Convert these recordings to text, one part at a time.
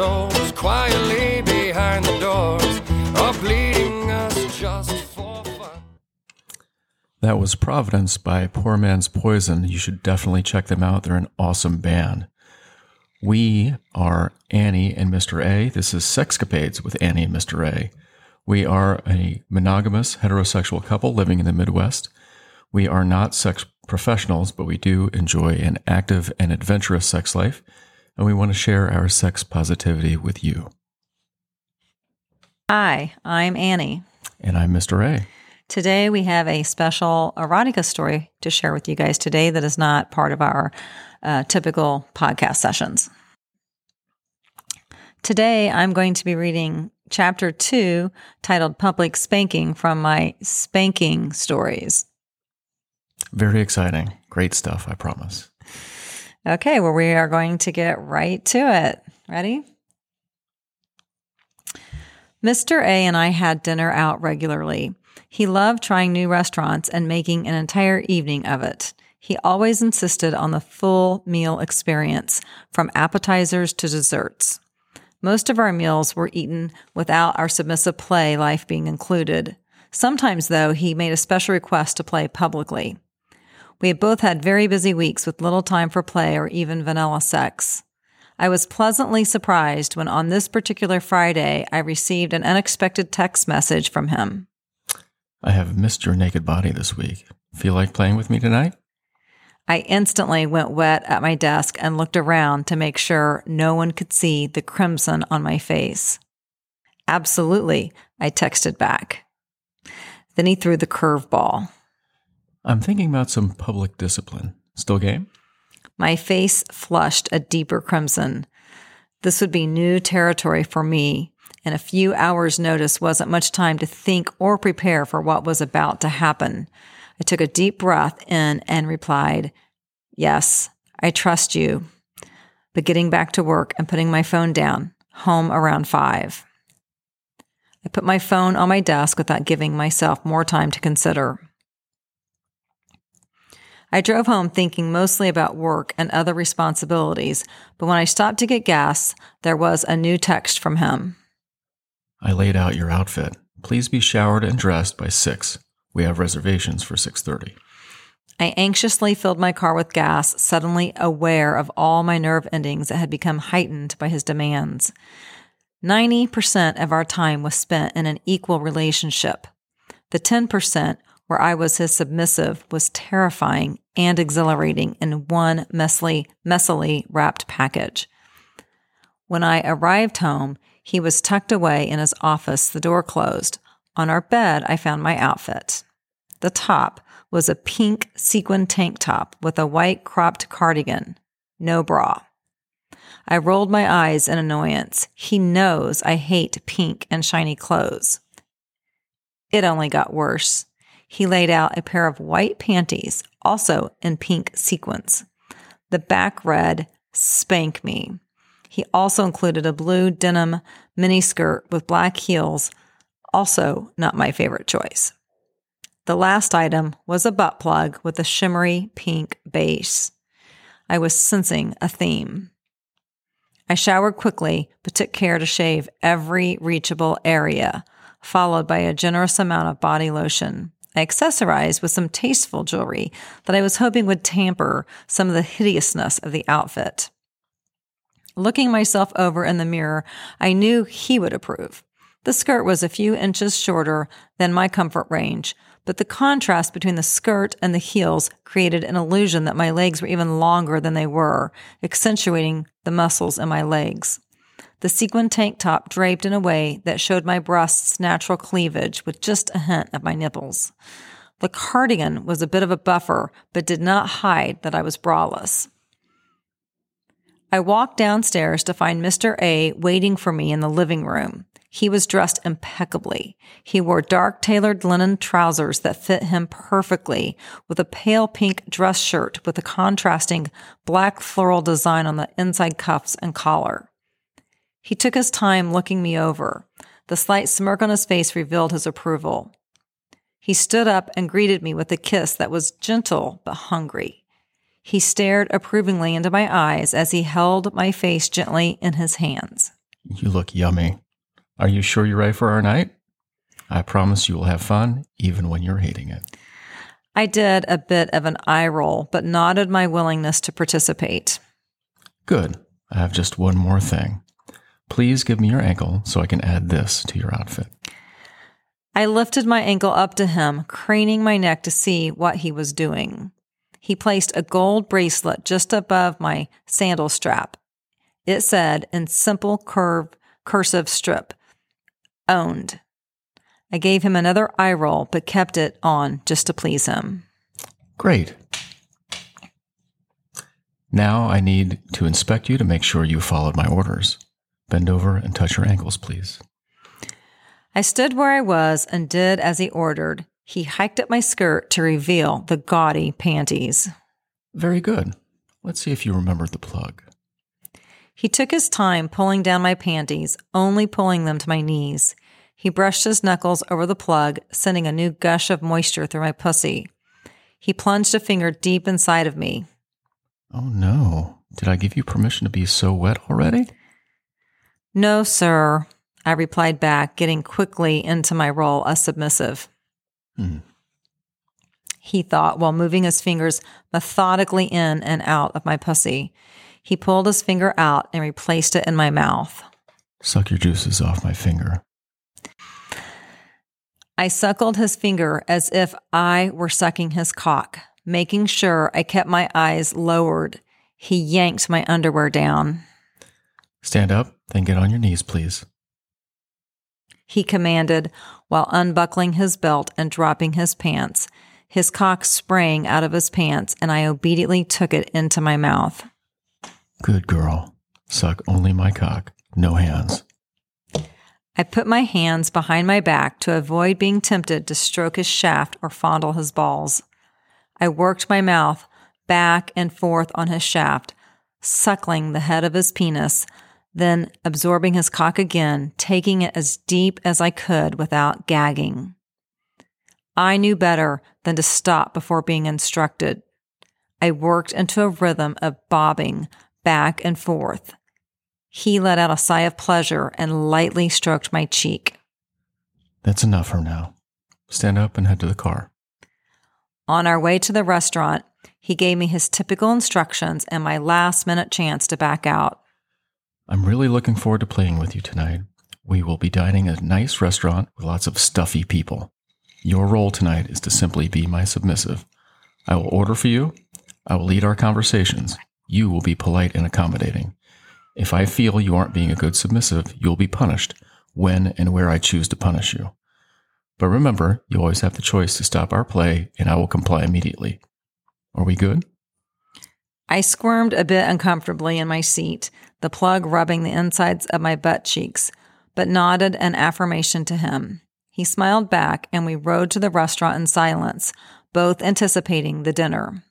souls quietly behind the doors bleeding us just for fun. That was Providence by Poor Man's Poison. You should definitely check them out. They're an awesome band. We are Annie and Mr. A. This is Sexcapades with Annie and Mr. A. We are a monogamous heterosexual couple living in the Midwest. We are not sex professionals, but we do enjoy an active and adventurous sex life, and we want to share our sex positivity with you. Hi, I'm Annie. And I'm Mr. A. Today we have a special erotica story to share with you guys today that is not part of our uh, typical podcast sessions. Today I'm going to be reading chapter two titled Public Spanking from my Spanking Stories. Very exciting. Great stuff, I promise. Okay, well, we are going to get right to it. Ready? Mr. A and I had dinner out regularly. He loved trying new restaurants and making an entire evening of it. He always insisted on the full meal experience, from appetizers to desserts. Most of our meals were eaten without our submissive play life being included. Sometimes, though, he made a special request to play publicly. We had both had very busy weeks with little time for play or even vanilla sex. I was pleasantly surprised when on this particular Friday I received an unexpected text message from him. I have missed your naked body this week. Feel like playing with me tonight? I instantly went wet at my desk and looked around to make sure no one could see the crimson on my face. Absolutely, I texted back. Then he threw the curveball. I'm thinking about some public discipline. Still game? My face flushed a deeper crimson. This would be new territory for me, and a few hours' notice wasn't much time to think or prepare for what was about to happen. I took a deep breath in and replied, Yes, I trust you. But getting back to work and putting my phone down, home around five. I put my phone on my desk without giving myself more time to consider. I drove home thinking mostly about work and other responsibilities, but when I stopped to get gas, there was a new text from him. I laid out your outfit. Please be showered and dressed by 6. We have reservations for 6:30. I anxiously filled my car with gas, suddenly aware of all my nerve endings that had become heightened by his demands. 90% of our time was spent in an equal relationship. The 10% where I was his submissive was terrifying and exhilarating in one messily, messily wrapped package. When I arrived home, he was tucked away in his office, the door closed. On our bed, I found my outfit. The top was a pink sequin tank top with a white cropped cardigan, no bra. I rolled my eyes in annoyance. He knows I hate pink and shiny clothes. It only got worse. He laid out a pair of white panties, also in pink sequins. The back read, Spank Me. He also included a blue denim miniskirt with black heels, also not my favorite choice. The last item was a butt plug with a shimmery pink base. I was sensing a theme. I showered quickly, but took care to shave every reachable area, followed by a generous amount of body lotion. I accessorized with some tasteful jewelry that I was hoping would tamper some of the hideousness of the outfit. Looking myself over in the mirror, I knew he would approve. The skirt was a few inches shorter than my comfort range, but the contrast between the skirt and the heels created an illusion that my legs were even longer than they were, accentuating the muscles in my legs. The sequin tank top draped in a way that showed my breasts' natural cleavage with just a hint of my nipples. The cardigan was a bit of a buffer, but did not hide that I was braless. I walked downstairs to find Mr. A waiting for me in the living room. He was dressed impeccably. He wore dark tailored linen trousers that fit him perfectly, with a pale pink dress shirt with a contrasting black floral design on the inside cuffs and collar. He took his time looking me over. The slight smirk on his face revealed his approval. He stood up and greeted me with a kiss that was gentle but hungry. He stared approvingly into my eyes as he held my face gently in his hands. You look yummy. Are you sure you're ready for our night? I promise you will have fun even when you're hating it. I did a bit of an eye roll, but nodded my willingness to participate. Good. I have just one more thing. Please give me your ankle so I can add this to your outfit. I lifted my ankle up to him, craning my neck to see what he was doing. He placed a gold bracelet just above my sandal strap. It said in simple curve cursive strip, owned. I gave him another eye roll, but kept it on just to please him. Great. Now I need to inspect you to make sure you followed my orders. Bend over and touch your ankles, please. I stood where I was and did as he ordered. He hiked up my skirt to reveal the gaudy panties. Very good. Let's see if you remembered the plug. He took his time pulling down my panties, only pulling them to my knees. He brushed his knuckles over the plug, sending a new gush of moisture through my pussy. He plunged a finger deep inside of me. Oh no. Did I give you permission to be so wet already? No, sir, I replied back, getting quickly into my role as submissive. Hmm. He thought while moving his fingers methodically in and out of my pussy. He pulled his finger out and replaced it in my mouth. Suck your juices off my finger. I suckled his finger as if I were sucking his cock, making sure I kept my eyes lowered. He yanked my underwear down. Stand up, then get on your knees, please. He commanded while unbuckling his belt and dropping his pants. His cock sprang out of his pants, and I obediently took it into my mouth. Good girl. Suck only my cock, no hands. I put my hands behind my back to avoid being tempted to stroke his shaft or fondle his balls. I worked my mouth back and forth on his shaft, suckling the head of his penis, then absorbing his cock again, taking it as deep as I could without gagging. I knew better than to stop before being instructed. I worked into a rhythm of bobbing back and forth. He let out a sigh of pleasure and lightly stroked my cheek. That's enough for now. Stand up and head to the car. On our way to the restaurant, he gave me his typical instructions and my last minute chance to back out. I'm really looking forward to playing with you tonight. We will be dining at a nice restaurant with lots of stuffy people. Your role tonight is to simply be my submissive. I will order for you. I will lead our conversations. You will be polite and accommodating. If I feel you aren't being a good submissive, you will be punished when and where I choose to punish you. But remember, you always have the choice to stop our play, and I will comply immediately. Are we good? I squirmed a bit uncomfortably in my seat, the plug rubbing the insides of my butt cheeks, but nodded an affirmation to him. He smiled back, and we rode to the restaurant in silence, both anticipating the dinner.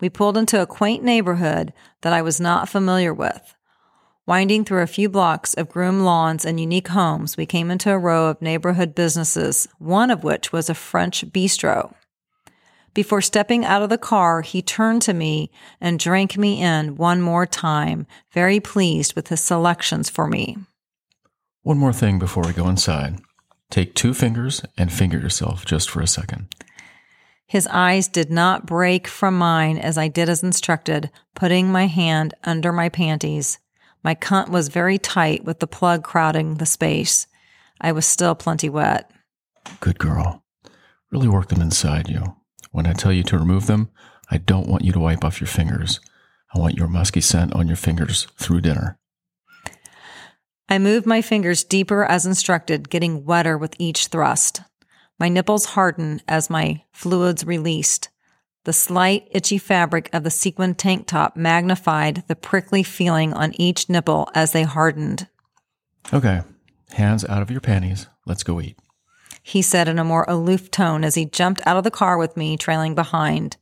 We pulled into a quaint neighborhood that I was not familiar with. Winding through a few blocks of groomed lawns and unique homes, we came into a row of neighborhood businesses, one of which was a French bistro. Before stepping out of the car, he turned to me and drank me in one more time, very pleased with his selections for me. One more thing before we go inside. Take two fingers and finger yourself just for a second. His eyes did not break from mine as I did as instructed, putting my hand under my panties. My cunt was very tight with the plug crowding the space. I was still plenty wet. Good girl. Really work them inside you. When I tell you to remove them, I don't want you to wipe off your fingers. I want your musky scent on your fingers through dinner. I moved my fingers deeper as instructed, getting wetter with each thrust. My nipples hardened as my fluids released. The slight, itchy fabric of the sequin tank top magnified the prickly feeling on each nipple as they hardened. Okay, hands out of your panties. Let's go eat he said in a more aloof tone as he jumped out of the car with me, trailing behind.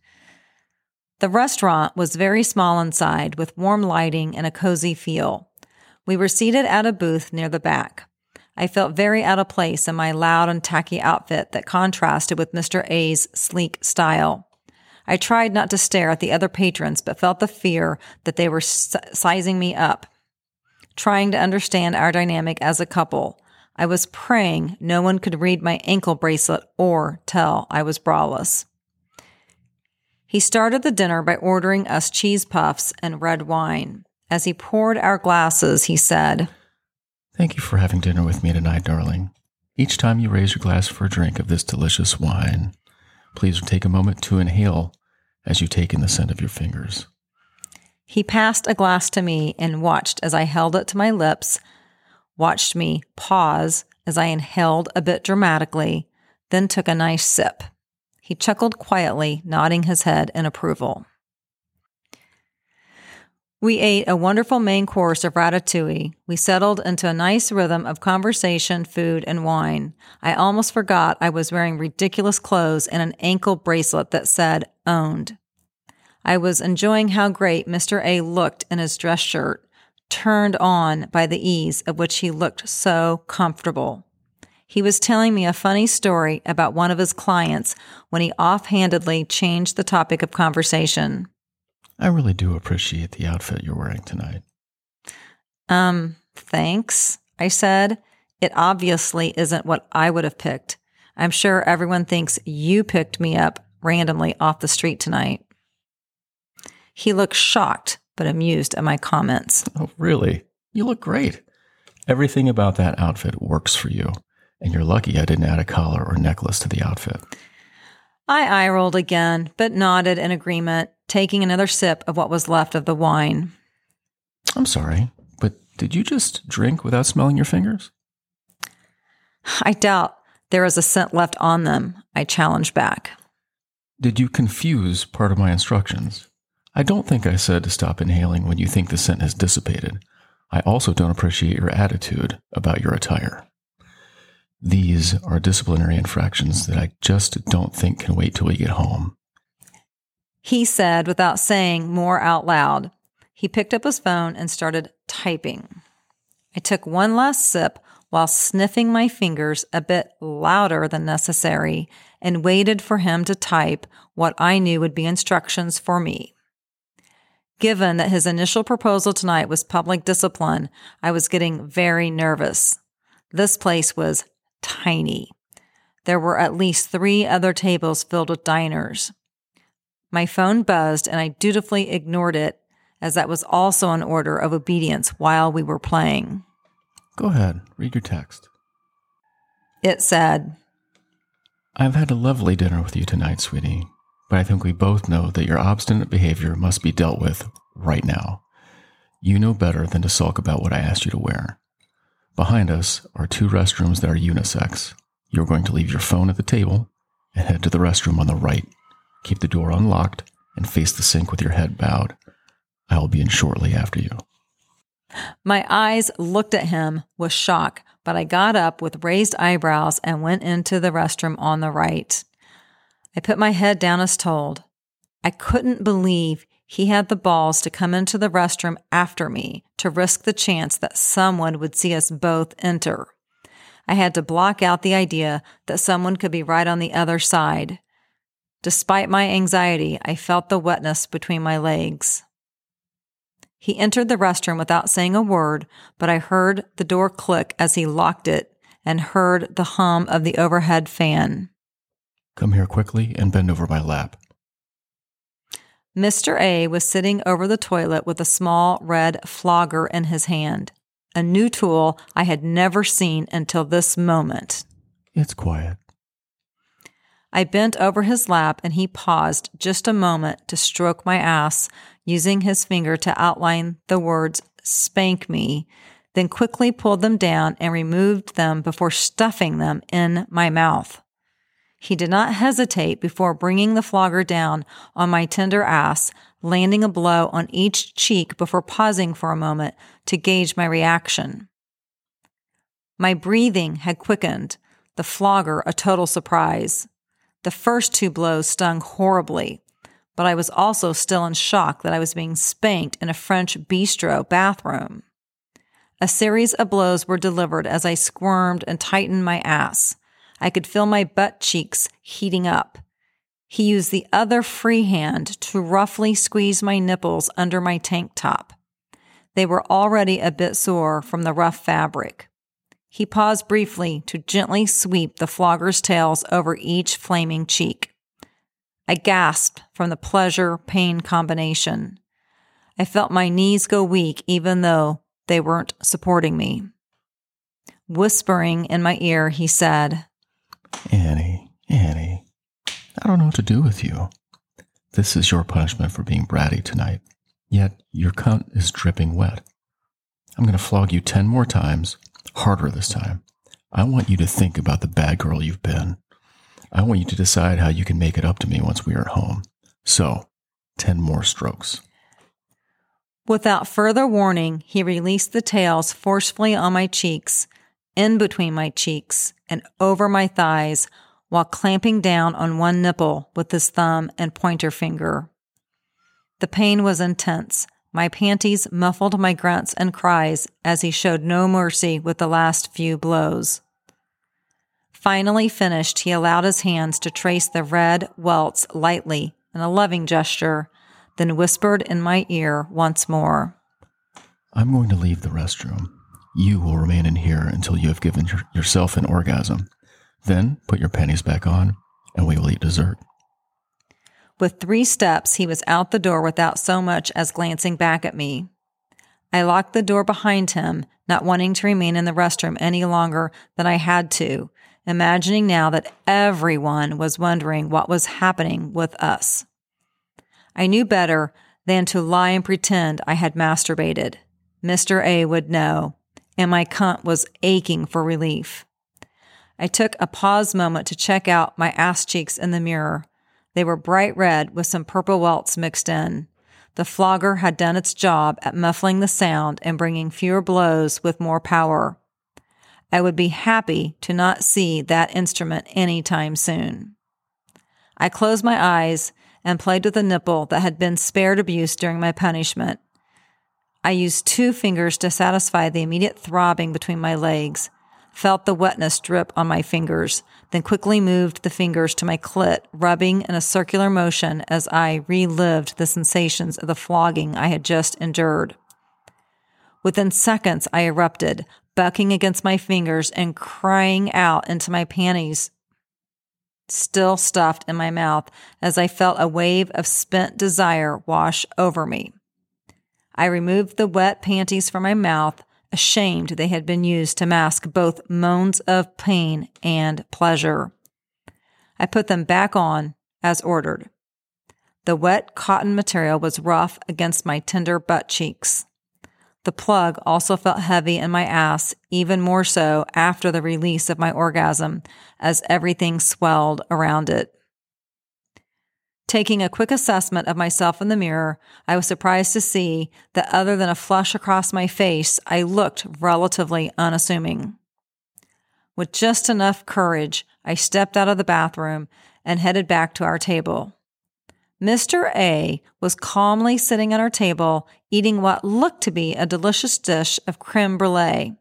The restaurant was very small inside, with warm lighting and a cozy feel. We were seated at a booth near the back. I felt very out of place in my loud and tacky outfit that contrasted with Mr. A's sleek style. I tried not to stare at the other patrons, but felt the fear that they were sizing me up. trying to understand our dynamic as a couple. I was praying no one could read my ankle bracelet or tell I was braless. He started the dinner by ordering us cheese puffs and red wine. As he poured our glasses, he said, Thank you for having dinner with me tonight, darling. Each time you raise your glass for a drink of this delicious wine, please take a moment to inhale as you take in the scent of your fingers. He passed a glass to me and watched as I held it to my lips, watched me pause as I inhaled a bit dramatically, then took a nice sip. He chuckled quietly, nodding his head in approval. We ate a wonderful main course of ratatouille. We settled into a nice rhythm of conversation, food, and wine. I almost forgot I was wearing ridiculous clothes and an ankle bracelet that said owned. I was enjoying how great Mr. A looked in his dress shirt, turned on by the ease of which he looked so comfortable. He was telling me a funny story about one of his clients when he offhandedly changed the topic of conversation. I really do appreciate the outfit you're wearing tonight. Um, thanks, I said. It obviously isn't what I would have picked. I'm sure everyone thinks you picked me up randomly off the street tonight. He looked shocked but amused at my comments. Oh, really? You look great. Everything about that outfit works for you, and you're lucky I didn't add a collar or necklace to the outfit. I eye rolled again, but nodded in agreement, taking another sip of what was left of the wine. I'm sorry, but did you just drink without smelling your fingers? I doubt there is a scent left on them, I challenged back. Did you confuse part of my instructions? I don't think I said to stop inhaling when you think the scent has dissipated. I also don't appreciate your attitude about your attire. These are disciplinary infractions that I just don't think can wait till we get home. He said without saying more out loud. He picked up his phone and started typing. I took one last sip while sniffing my fingers a bit louder than necessary and waited for him to type what I knew would be instructions for me. Given that his initial proposal tonight was public discipline, I was getting very nervous. This place was tiny. There were at least three other tables filled with diners. My phone buzzed and I dutifully ignored it, as that was also an order of obedience while we were playing. Go ahead, read your text. It said, I've had a lovely dinner with you tonight, sweetie, but I think we both know that your obstinate behavior must be dealt with right now. You know better than to sulk about what I asked you to wear. Behind us are two restrooms that are unisex. You're going to leave your phone at the table and head to the restroom on the right. Keep the door unlocked and face the sink with your head bowed. I will be in shortly after you. My eyes looked at him with shock, but I got up with raised eyebrows and went into the restroom on the right. I put my head down as told. I couldn't believe he had the balls to come into the restroom after me to risk the chance that someone would see us both enter. I had to block out the idea that someone could be right on the other side. Despite my anxiety, I felt the wetness between my legs. He entered the restroom without saying a word, but I heard the door click as he locked it and heard the hum of the overhead fan. Come here quickly and bend over my lap. Mr. A was sitting over the toilet with a small red flogger in his hand, a new tool I had never seen until this moment. It's quiet. I bent over his lap and he paused just a moment to stroke my ass, using his finger to outline the words spank me, then quickly pulled them down and removed them before stuffing them in my mouth. He did not hesitate before bringing the flogger down on my tender ass, landing a blow on each cheek before pausing for a moment to gauge my reaction. My breathing had quickened, the flogger a total surprise. The first two blows stung horribly, but I was also still in shock that I was being spanked in a French bistro bathroom. A series of blows were delivered as I squirmed and tightened my ass. I could feel my butt cheeks heating up. He used the other free hand to roughly squeeze my nipples under my tank top. They were already a bit sore from the rough fabric. He paused briefly to gently sweep the flogger's tails over each flaming cheek. I gasped from the pleasure pain combination. I felt my knees go weak even though they weren't supporting me. Whispering in my ear, he said, Annie, Annie, I don't know what to do with you. This is your punishment for being bratty tonight. Yet your cunt is dripping wet. I'm going to flog you 10 more times, harder this time. I want you to think about the bad girl you've been. I want you to decide how you can make it up to me once we are at home. So, 10 more strokes. Without further warning, he released the tails forcefully on my cheeks, in between my cheeks, and over my thighs, while clamping down on one nipple with his thumb and pointer finger. The pain was intense. My panties muffled my grunts and cries as he showed no mercy with the last few blows. Finally finished, he allowed his hands to trace the red welts lightly in a loving gesture, then whispered in my ear once more. I'm going to leave the restroom. You will remain in here until you have given your- yourself an orgasm. Then put your panties back on, and we will eat dessert. With three steps, he was out the door without so much as glancing back at me. I locked the door behind him, not wanting to remain in the restroom any longer than I had to, imagining now that everyone was wondering what was happening with us. I knew better than to lie and pretend I had masturbated. Mr. A would know, and my cunt was aching for relief. I took a pause moment to check out my ass cheeks in the mirror. They were bright red with some purple welts mixed in. The flogger had done its job at muffling the sound and bringing fewer blows with more power. I would be happy to not see that instrument any time soon. I closed my eyes and played with the nipple that had been spared abuse during my punishment. I used two fingers to satisfy the immediate throbbing between my legs, felt the wetness drip on my fingers, then quickly moved the fingers to my clit, rubbing in a circular motion as I relived the sensations of the flogging I had just endured. Within seconds, I erupted, bucking against my fingers and crying out into my panties, still stuffed in my mouth, as I felt a wave of spent desire wash over me. I removed the wet panties from my mouth, ashamed they had been used to mask both moans of pain and pleasure. I put them back on as ordered. The wet cotton material was rough against my tender butt cheeks. The plug also felt heavy in my ass, even more so after the release of my orgasm, as everything swelled around it. Taking a quick assessment of myself in the mirror, I was surprised to see that other than a flush across my face, I looked relatively unassuming. With just enough courage, I stepped out of the bathroom and headed back to our table. Mr. A was calmly sitting at our table eating what looked to be a delicious dish of creme brulee.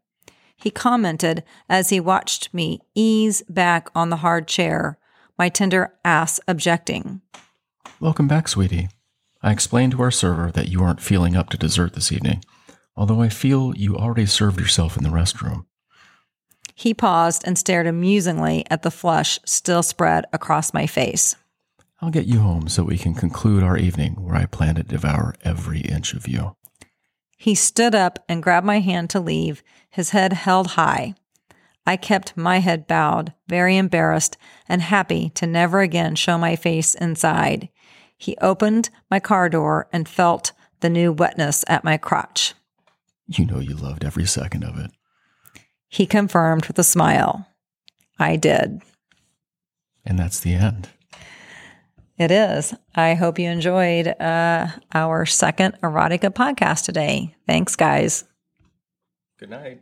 He commented as he watched me ease back on the hard chair, my tender ass objecting. Welcome back, sweetie. I explained to our server that you aren't feeling up to dessert this evening, although I feel you already served yourself in the restroom. He paused and stared amusingly at the flush still spread across my face. I'll get you home so we can conclude our evening where I plan to devour every inch of you. He stood up and grabbed my hand to leave, his head held high. I kept my head bowed, very embarrassed and happy to never again show my face inside. He opened my car door and felt the new wetness at my crotch. You know you loved every second of it. He confirmed with a smile. I did. And that's the end. It is. I hope you enjoyed uh, our second erotica podcast today. Thanks, guys. Good night.